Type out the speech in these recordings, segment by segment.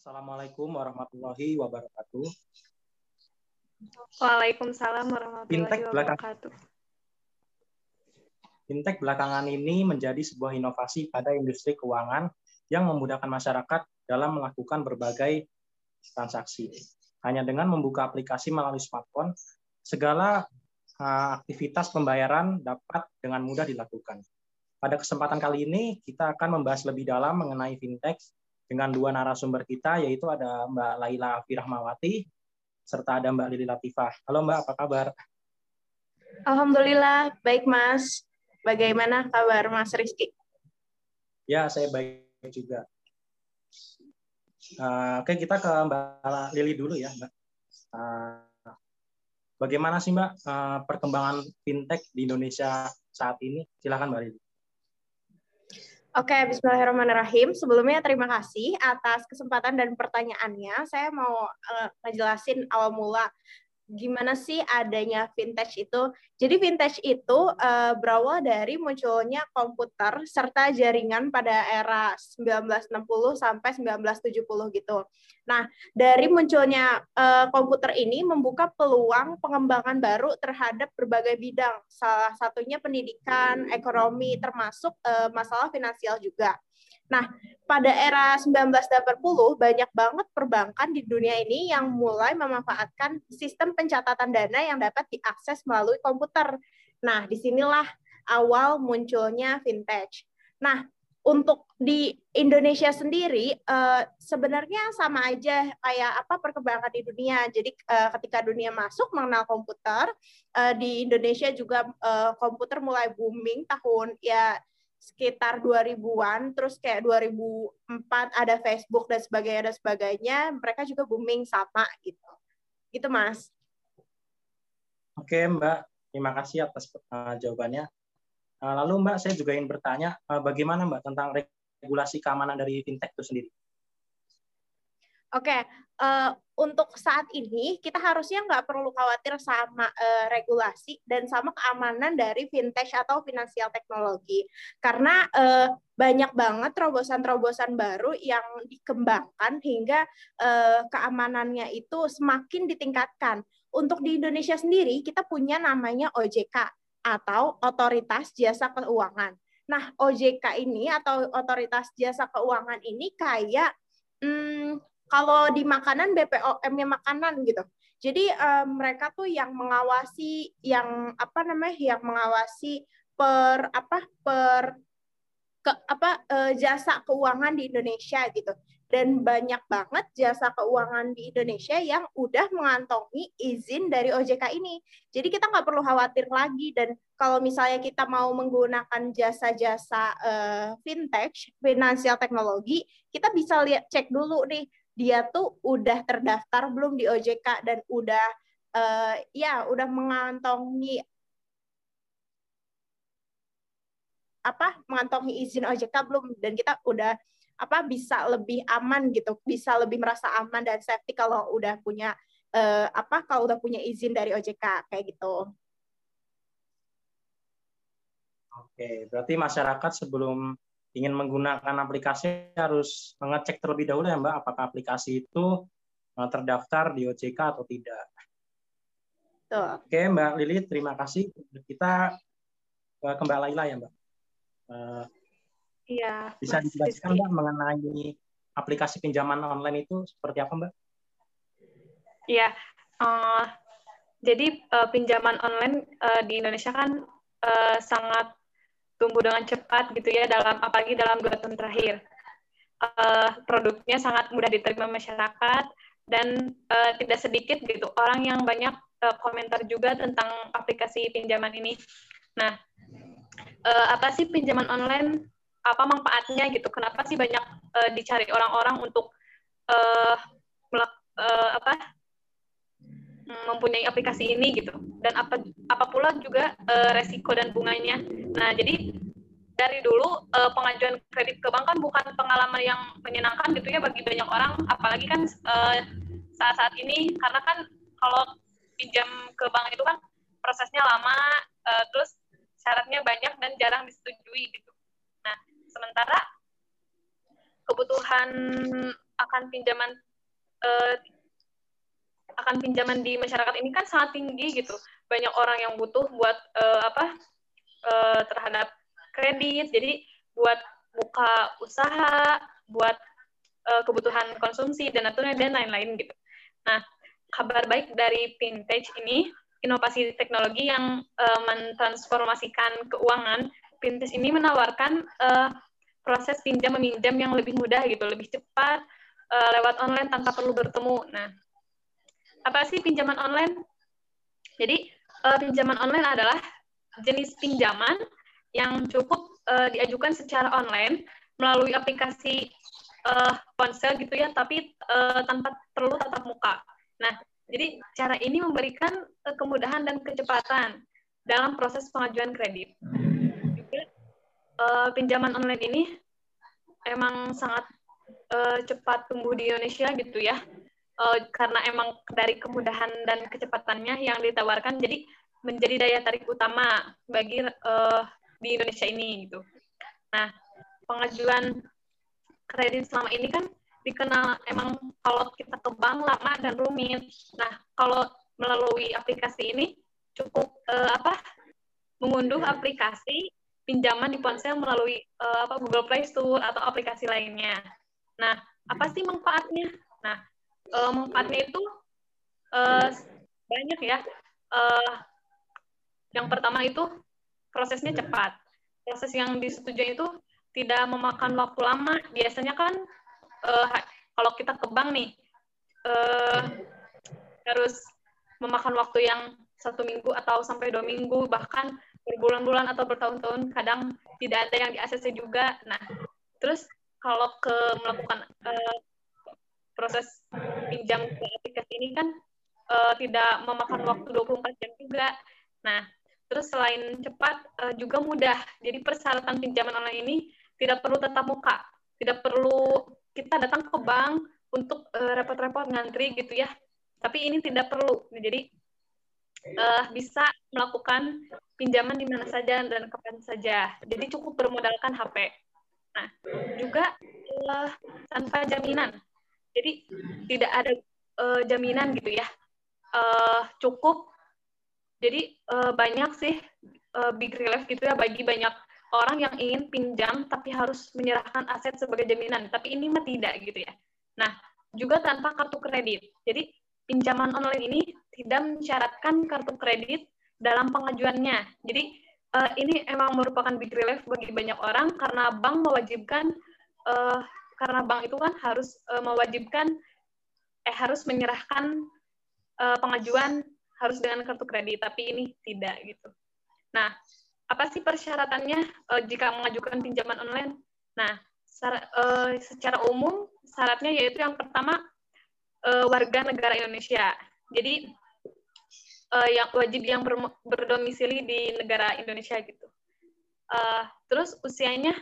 Assalamualaikum warahmatullahi wabarakatuh. Waalaikumsalam warahmatullahi Fintech wabarakatuh. Fintech belakangan ini menjadi sebuah inovasi pada industri keuangan yang memudahkan masyarakat dalam melakukan berbagai transaksi. Hanya dengan membuka aplikasi melalui smartphone, segala uh, aktivitas pembayaran dapat dengan mudah dilakukan. Pada kesempatan kali ini, kita akan membahas lebih dalam mengenai fintech dengan dua narasumber kita, yaitu ada Mbak Laila Firahmawati serta ada Mbak Lili Latifah. Halo Mbak, apa kabar? Alhamdulillah, baik Mas. Bagaimana kabar Mas Rizky? Ya, saya baik juga. Uh, oke, kita ke Mbak Lili dulu ya, Mbak. Uh, bagaimana sih Mbak uh, perkembangan fintech di Indonesia saat ini? Silakan Mbak Lili. Oke, Bismillahirrahmanirrahim. Sebelumnya terima kasih atas kesempatan dan pertanyaannya. Saya mau uh, ngejelasin awal mula gimana sih adanya vintage itu. Jadi vintage itu uh, berawal dari munculnya komputer serta jaringan pada era 1960 sampai 1970 gitu. Nah, dari munculnya uh, komputer ini membuka peluang pengembangan baru terhadap berbagai bidang. Salah satunya pendidikan, ekonomi, termasuk uh, masalah finansial juga. Nah, pada era 1980 banyak banget perbankan di dunia ini yang mulai memanfaatkan sistem pencatatan dana yang dapat diakses melalui komputer. Nah, di sinilah awal munculnya vintage. Nah, untuk di Indonesia sendiri uh, sebenarnya sama aja kayak apa perkembangan di dunia. Jadi uh, ketika dunia masuk mengenal komputer, uh, di Indonesia juga komputer mulai booming tahun ya sekitar 2000-an, terus kayak 2004 ada Facebook dan sebagainya dan sebagainya, mereka juga booming sama gitu. Gitu, Mas. Oke, Mbak. Terima kasih atas uh, jawabannya. Uh, lalu, Mbak, saya juga ingin bertanya, uh, bagaimana, Mbak, tentang regulasi keamanan dari fintech itu sendiri? Oke, uh, untuk saat ini kita harusnya nggak perlu khawatir sama uh, regulasi dan sama keamanan dari fintech atau finansial teknologi karena uh, banyak banget terobosan-terobosan baru yang dikembangkan hingga uh, keamanannya itu semakin ditingkatkan. Untuk di Indonesia sendiri kita punya namanya OJK atau Otoritas Jasa Keuangan. Nah, OJK ini atau Otoritas Jasa Keuangan ini kayak hmm, kalau di makanan BPOM-nya makanan gitu. Jadi um, mereka tuh yang mengawasi yang apa namanya yang mengawasi per apa per ke apa uh, jasa keuangan di Indonesia gitu. Dan banyak banget jasa keuangan di Indonesia yang udah mengantongi izin dari OJK ini. Jadi kita nggak perlu khawatir lagi. Dan kalau misalnya kita mau menggunakan jasa-jasa uh, fintech, finansial teknologi, kita bisa lihat cek dulu nih dia tuh udah terdaftar belum di OJK dan udah uh, ya udah mengantongi apa mengantongi izin OJK belum dan kita udah apa bisa lebih aman gitu bisa lebih merasa aman dan safety kalau udah punya uh, apa kalau udah punya izin dari OJK kayak gitu. Oke, berarti masyarakat sebelum ingin menggunakan aplikasi harus mengecek terlebih dahulu ya Mbak apakah aplikasi itu eh, terdaftar di OJK atau tidak. Tuh. Oke Mbak Lili, terima kasih. Kita eh, ke Mbak Laila ya Mbak. Eh, iya. Bisa dijelaskan Mbak mengenai aplikasi pinjaman online itu seperti apa Mbak? Iya. Uh, jadi uh, pinjaman online uh, di Indonesia kan uh, sangat tumbuh dengan cepat gitu ya dalam apalagi dalam dua tahun terakhir. Uh, produknya sangat mudah diterima masyarakat dan uh, tidak sedikit gitu orang yang banyak uh, komentar juga tentang aplikasi pinjaman ini. Nah, uh, apa sih pinjaman online? Apa manfaatnya gitu? Kenapa sih banyak uh, dicari orang-orang untuk uh, melak, uh, apa mempunyai aplikasi ini gitu. Dan apa apa pula juga uh, resiko dan bunganya. Nah jadi dari dulu uh, pengajuan kredit ke bank kan bukan pengalaman yang menyenangkan gitu ya bagi banyak orang. Apalagi kan uh, saat-saat ini karena kan kalau pinjam ke bank itu kan prosesnya lama uh, terus syaratnya banyak dan jarang disetujui gitu. Nah sementara kebutuhan akan pinjaman uh, akan pinjaman di masyarakat ini kan sangat tinggi gitu. Banyak orang yang butuh buat uh, apa uh, terhadap kredit. Jadi buat buka usaha, buat uh, kebutuhan konsumsi dan dan lain-lain gitu. Nah, kabar baik dari Vintage ini inovasi teknologi yang uh, mentransformasikan keuangan. Vintage ini menawarkan uh, proses pinjam meminjam yang lebih mudah gitu, lebih cepat uh, lewat online tanpa perlu bertemu. Nah, apa sih pinjaman online? Jadi uh, pinjaman online adalah jenis pinjaman yang cukup uh, diajukan secara online melalui aplikasi uh, ponsel gitu ya, tapi uh, tanpa perlu tatap muka. Nah, jadi cara ini memberikan uh, kemudahan dan kecepatan dalam proses pengajuan kredit. Juga uh, pinjaman online ini emang sangat uh, cepat tumbuh di Indonesia gitu ya, uh, karena emang dari kemudahan dan kecepatannya yang ditawarkan, jadi menjadi daya tarik utama bagi uh, di Indonesia ini gitu. Nah, pengajuan kredit selama ini kan dikenal emang kalau kita ke bank lama dan rumit. Nah, kalau melalui aplikasi ini cukup uh, apa? mengunduh aplikasi pinjaman di ponsel melalui uh, apa Google Play Store atau aplikasi lainnya. Nah, apa sih manfaatnya? Nah, uh, itu uh, banyak ya. Uh, yang pertama itu prosesnya cepat. Proses yang disetujui itu tidak memakan waktu lama. Biasanya kan uh, kalau kita ke bank nih uh, harus memakan waktu yang satu minggu atau sampai dua minggu bahkan berbulan-bulan atau bertahun-tahun kadang tidak ada yang di ACC juga. Nah, terus kalau ke melakukan uh, proses pinjam ke aplikasi ini kan uh, tidak memakan waktu 24 jam juga. Nah, terus selain cepat uh, juga mudah. Jadi persyaratan pinjaman online ini tidak perlu tetap muka, tidak perlu kita datang ke bank untuk uh, repot-repot ngantri gitu ya. Tapi ini tidak perlu. Jadi uh, bisa melakukan pinjaman di mana saja dan kapan saja. Jadi cukup bermodalkan HP. Nah, juga uh, tanpa jaminan. Jadi tidak ada uh, jaminan gitu ya. Uh, cukup. Jadi uh, banyak sih uh, big relief gitu ya bagi banyak orang yang ingin pinjam tapi harus menyerahkan aset sebagai jaminan. Tapi ini mah tidak gitu ya. Nah, juga tanpa kartu kredit. Jadi pinjaman online ini tidak mensyaratkan kartu kredit dalam pengajuannya. Jadi uh, ini emang merupakan big relief bagi banyak orang karena bank mewajibkan uh, karena bank itu kan harus uh, mewajibkan eh harus menyerahkan uh, pengajuan harus dengan kartu kredit, tapi ini tidak gitu. Nah, apa sih persyaratannya uh, jika mengajukan pinjaman online? Nah, uh, secara umum syaratnya yaitu yang pertama uh, warga negara Indonesia. Jadi uh, yang wajib yang ber, berdomisili di negara Indonesia gitu. Uh, terus usianya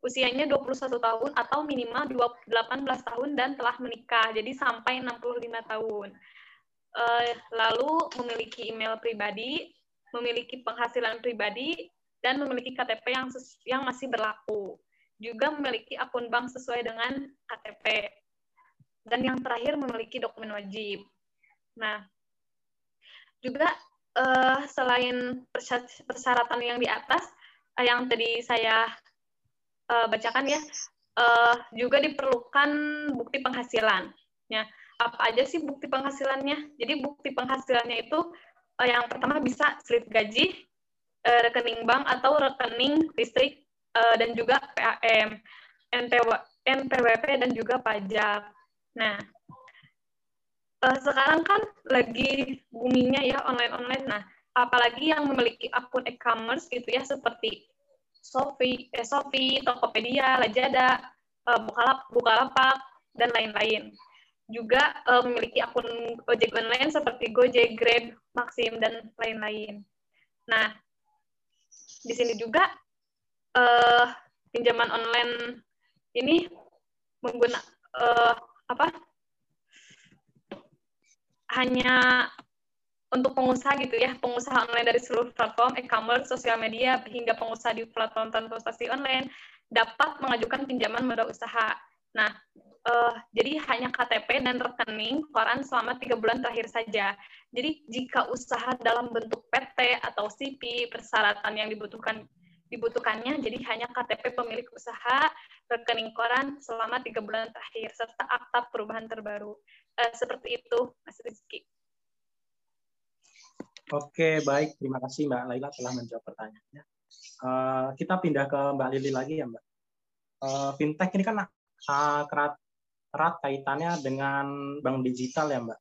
usianya 21 tahun atau minimal 18 tahun dan telah menikah. Jadi sampai 65 tahun. Uh, lalu memiliki email pribadi memiliki penghasilan pribadi, dan memiliki KTP yang yang masih berlaku. Juga memiliki akun bank sesuai dengan KTP. Dan yang terakhir memiliki dokumen wajib. Nah, juga uh, selain persyaratan yang di atas, uh, yang tadi saya uh, bacakan ya, uh, juga diperlukan bukti penghasilan. Ya, apa aja sih bukti penghasilannya? Jadi bukti penghasilannya itu uh, yang pertama bisa slip gaji, uh, rekening bank atau rekening listrik uh, dan juga PAM, NPW, NPWP dan juga pajak. Nah, sekarang kan lagi boomingnya ya online-online. Nah, apalagi yang memiliki akun e-commerce gitu ya seperti Shopee, eh, Shopee, Tokopedia, Lazada, uh, Bukalapak, Bukalapak dan lain-lain juga uh, memiliki akun ojek online seperti Gojek, Grab, Maxim, dan lain-lain. Nah, di sini juga uh, pinjaman online ini mengguna uh, apa? Hanya untuk pengusaha gitu ya, pengusaha online dari seluruh platform e-commerce, sosial media, hingga pengusaha di platform transportasi online dapat mengajukan pinjaman modal usaha. Nah, uh, jadi hanya KTP dan rekening koran selama tiga bulan terakhir saja. Jadi jika usaha dalam bentuk PT atau CP persyaratan yang dibutuhkan dibutuhkannya jadi hanya KTP pemilik usaha, rekening koran selama tiga bulan terakhir serta akta perubahan terbaru. Uh, seperti itu, Mas Rizky. Oke, baik. Terima kasih Mbak Laila telah menjawab pertanyaannya. Uh, kita pindah ke Mbak Lili lagi ya Mbak. Uh, fintech ini kan uh, erat kaitannya dengan bank digital ya Mbak.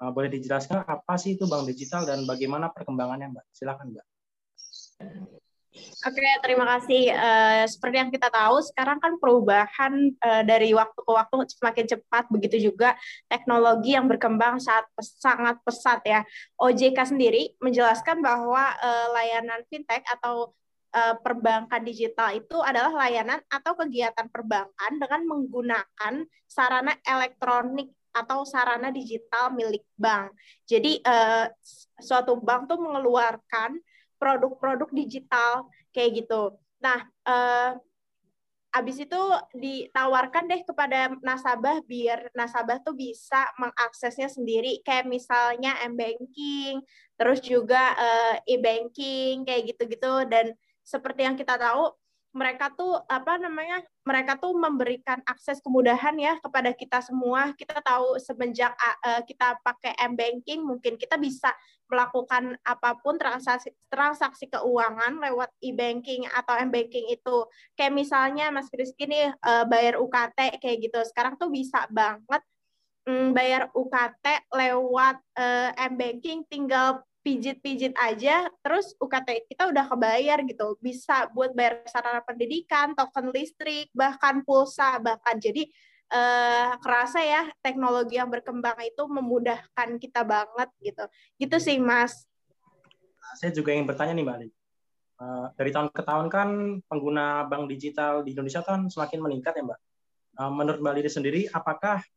Uh, boleh dijelaskan apa sih itu bank digital dan bagaimana perkembangannya Mbak? Silakan Mbak. Oke, terima kasih. Uh, seperti yang kita tahu, sekarang kan perubahan uh, dari waktu ke waktu semakin cepat, begitu juga teknologi yang berkembang saat sangat pesat ya. OJK sendiri menjelaskan bahwa uh, layanan fintech atau uh, perbankan digital itu adalah layanan atau kegiatan perbankan dengan menggunakan sarana elektronik atau sarana digital milik bank. Jadi uh, suatu bank tuh mengeluarkan produk-produk digital kayak gitu. Nah, uh, habis itu ditawarkan deh kepada nasabah biar nasabah tuh bisa mengaksesnya sendiri kayak misalnya m-banking, terus juga uh, e-banking kayak gitu-gitu dan seperti yang kita tahu mereka tuh apa namanya mereka tuh memberikan akses kemudahan ya kepada kita semua. Kita tahu semenjak uh, kita pakai m banking mungkin kita bisa melakukan apa pun transaksi transaksi keuangan lewat e-banking atau m-banking itu. Kayak misalnya Mas Rizky nih uh, bayar UKT kayak gitu. Sekarang tuh bisa banget um, bayar UKT lewat uh, m-banking tinggal pijit-pijit aja terus UKT kita udah kebayar gitu bisa buat bayar sarana pendidikan token listrik bahkan pulsa bahkan jadi eh, kerasa ya teknologi yang berkembang itu memudahkan kita banget gitu. Gitu sih mas. Saya juga ingin bertanya nih mbak Ali uh, dari tahun ke tahun kan pengguna bank digital di Indonesia kan semakin meningkat ya mbak. Uh, menurut mbak Lili sendiri apakah Eh,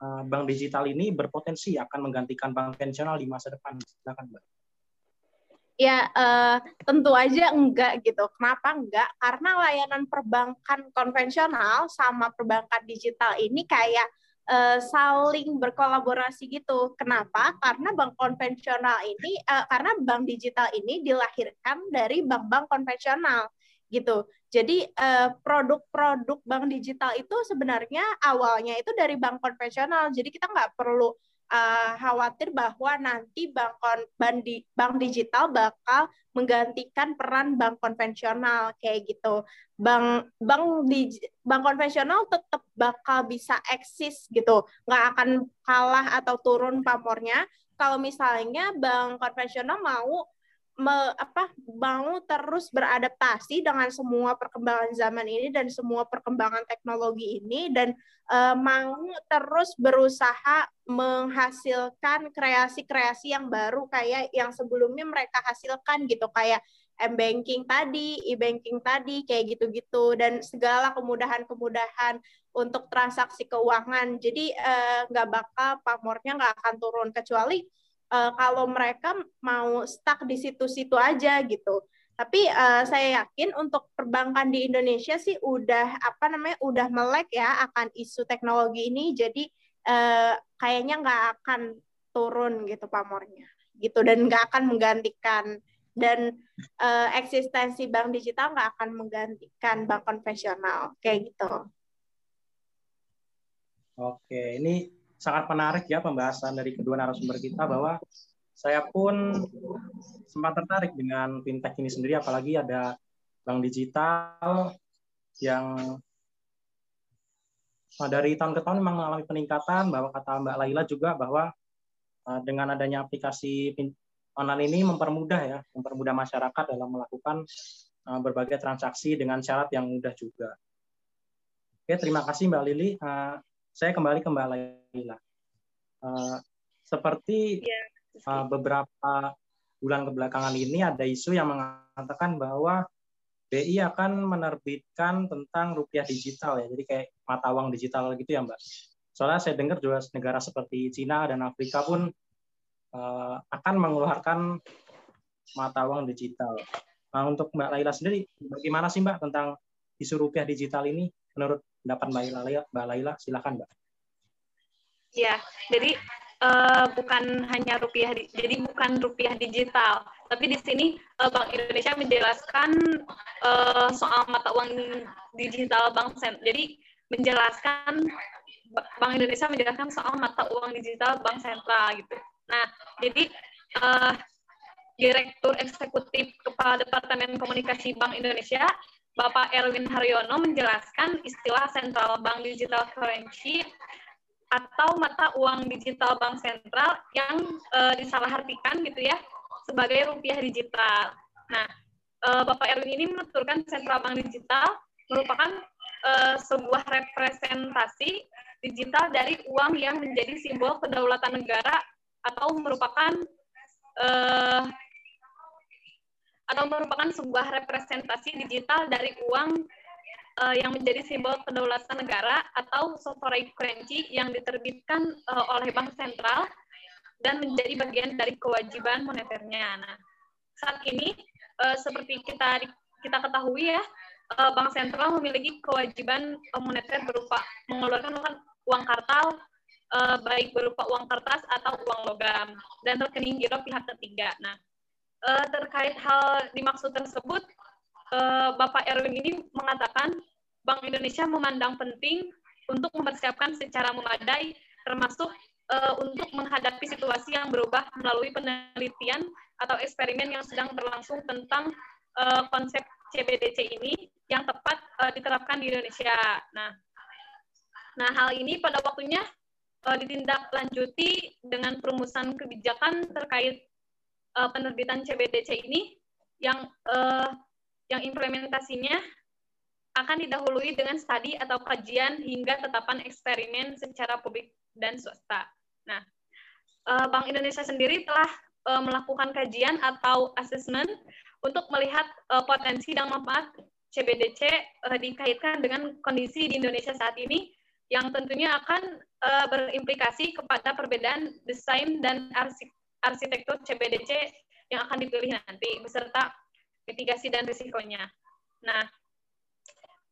bank digital ini berpotensi akan menggantikan bank konvensional di masa depan. Silakan, Mbak. Ya, uh, tentu aja enggak gitu. Kenapa enggak? Karena layanan perbankan konvensional sama perbankan digital ini kayak uh, saling berkolaborasi gitu. Kenapa? Karena bank konvensional ini, uh, karena bank digital ini dilahirkan dari bank-bank konvensional gitu. Jadi eh, produk-produk bank digital itu sebenarnya awalnya itu dari bank konvensional. Jadi kita nggak perlu uh, khawatir bahwa nanti bank di, bank digital bakal menggantikan peran bank konvensional kayak gitu. Bank bank di bank konvensional tetap bakal bisa eksis gitu, nggak akan kalah atau turun pamornya. Kalau misalnya bank konvensional mau me, apa mau terus beradaptasi dengan semua perkembangan zaman ini dan semua perkembangan teknologi ini dan uh, mau terus berusaha menghasilkan kreasi-kreasi yang baru kayak yang sebelumnya mereka hasilkan gitu kayak m-banking tadi, e-banking tadi kayak gitu-gitu dan segala kemudahan-kemudahan untuk transaksi keuangan. Jadi eh, nggak uh, bakal pamornya nggak akan turun kecuali uh, kalau mereka mau stuck di situ-situ aja gitu. Tapi uh, saya yakin untuk perbankan di Indonesia sih udah apa namanya udah melek ya akan isu teknologi ini. Jadi uh, kayaknya nggak akan turun gitu pamornya gitu dan nggak akan menggantikan dan uh, eksistensi bank digital nggak akan menggantikan bank konvensional kayak gitu. Oke, ini sangat menarik ya pembahasan dari kedua narasumber kita bahwa saya pun sempat tertarik dengan fintech ini sendiri apalagi ada bank digital yang nah, dari tahun ke tahun memang mengalami peningkatan bahwa kata Mbak Laila juga bahwa uh, dengan adanya aplikasi online ini mempermudah ya mempermudah masyarakat dalam melakukan uh, berbagai transaksi dengan syarat yang mudah juga. Oke, terima kasih Mbak Lili. Saya kembali ke Mbak Laila. Uh, seperti uh, beberapa bulan kebelakangan ini ada isu yang mengatakan bahwa BI akan menerbitkan tentang rupiah digital ya, jadi kayak mata uang digital gitu ya Mbak. Soalnya saya dengar juga negara seperti Cina dan Afrika pun uh, akan mengeluarkan mata uang digital. Nah, untuk Mbak Laila sendiri, bagaimana sih Mbak tentang isu rupiah digital ini? Menurut pendapat Mbak Laila. Mbak Laila, silakan Mbak. Ya, jadi uh, bukan hanya rupiah, jadi bukan rupiah digital, tapi di sini uh, Bank Indonesia menjelaskan uh, soal mata uang digital Bank Sen. Jadi menjelaskan Bank Indonesia menjelaskan soal mata uang digital Bank Sentral gitu. Nah, jadi uh, Direktur Eksekutif Kepala Departemen Komunikasi Bank Indonesia, Bapak Erwin Haryono menjelaskan istilah Central Bank Digital Currency atau mata uang digital bank sentral yang uh, disalahartikan gitu ya sebagai rupiah digital. Nah, uh, Bapak Erwin ini menuturkan Central Bank Digital merupakan uh, sebuah representasi digital dari uang yang menjadi simbol kedaulatan negara atau merupakan uh, atau merupakan sebuah representasi digital dari uang uh, yang menjadi simbol kedaulatan negara atau sovereign currency yang diterbitkan uh, oleh bank sentral dan menjadi bagian dari kewajiban moneternya. Nah, saat ini uh, seperti kita kita ketahui ya, uh, bank sentral memiliki kewajiban moneter berupa mengeluarkan uang kartal uh, baik berupa uang kertas atau uang logam dan rekening giro pihak ketiga. Nah, uh, terkait hal dimaksud tersebut, uh, Bapak Erwin ini mengatakan Bank Indonesia memandang penting untuk mempersiapkan secara memadai, termasuk uh, untuk menghadapi situasi yang berubah melalui penelitian atau eksperimen yang sedang berlangsung tentang uh, konsep CBDC ini yang tepat uh, diterapkan di Indonesia. Nah, Nah, hal ini pada waktunya uh, ditindaklanjuti dengan perumusan kebijakan terkait uh, penerbitan CBDC ini yang uh, yang implementasinya akan didahului dengan studi atau kajian hingga tetapan eksperimen secara publik dan swasta. Nah, uh, Bank Indonesia sendiri telah uh, melakukan kajian atau assessment untuk melihat uh, potensi dan manfaat CBDC uh, dikaitkan dengan kondisi di Indonesia saat ini yang tentunya akan uh, berimplikasi kepada perbedaan desain dan arsitektur CBDC yang akan dipilih nanti beserta mitigasi dan risikonya. Nah,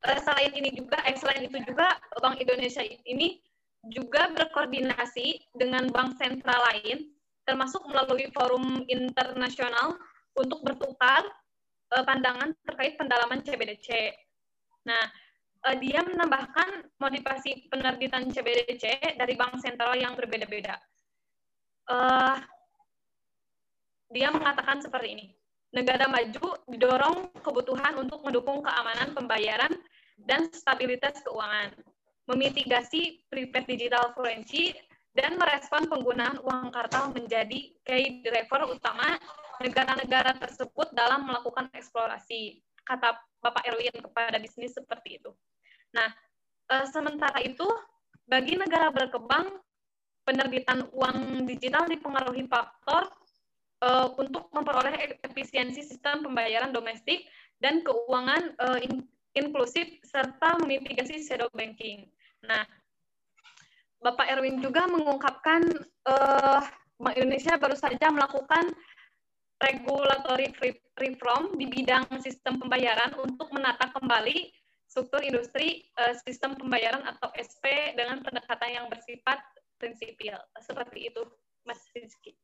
uh, selain ini juga, eh, selain itu juga Bank Indonesia ini juga berkoordinasi dengan bank sentral lain, termasuk melalui forum internasional untuk bertukar uh, pandangan terkait pendalaman CBDC. Nah, uh, dia menambahkan motivasi penerbitan CBDC dari bank sentral yang berbeda-beda. Uh, dia mengatakan seperti ini. Negara maju didorong kebutuhan untuk mendukung keamanan pembayaran dan stabilitas keuangan, memitigasi prepaid digital currency, dan merespon penggunaan uang kartal menjadi key driver utama negara-negara tersebut dalam melakukan eksplorasi, kata Bapak Erwin kepada bisnis seperti itu. Nah, uh, sementara itu bagi negara berkembang penerbitan uang digital dipengaruhi faktor uh, untuk memperoleh efisiensi sistem pembayaran domestik dan keuangan uh, in inklusif serta memitigasi shadow banking. Nah, Bapak Erwin juga mengungkapkan uh, Bank Indonesia baru saja melakukan regulatory reform di bidang sistem pembayaran untuk menata kembali struktur industri uh, sistem pembayaran atau SP dengan pendekatan yang bersifat prinsipil. Seperti itu, Mas Rizky.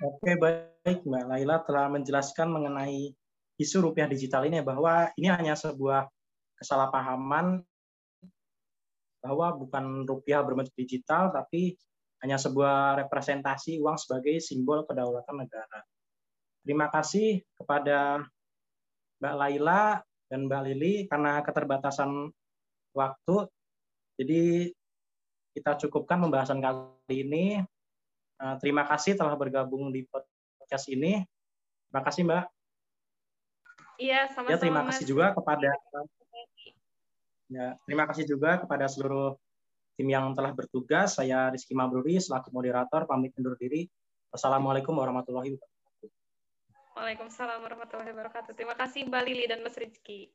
Oke, baik Mbak Laila telah menjelaskan mengenai isu rupiah digital ini bahwa ini hanya sebuah kesalahpahaman bahwa bukan rupiah berbentuk digital tapi hanya sebuah representasi uang sebagai simbol kedaulatan negara. Terima kasih kepada Mbak Laila dan Mbak Lili karena keterbatasan waktu. Jadi kita cukupkan pembahasan kali ini. Eh, terima kasih telah bergabung di podcast ini. Terima kasih Mbak. Iya, sama-sama. Ya, terima kasih juga kepada Ya, terima kasih juga kepada seluruh tim yang telah bertugas. Saya Rizky Mabruri selaku moderator pamit undur diri. Wassalamualaikum warahmatullahi wabarakatuh. Waalaikumsalam warahmatullahi wabarakatuh. Terima kasih Mbak Lili dan Mas Rizky.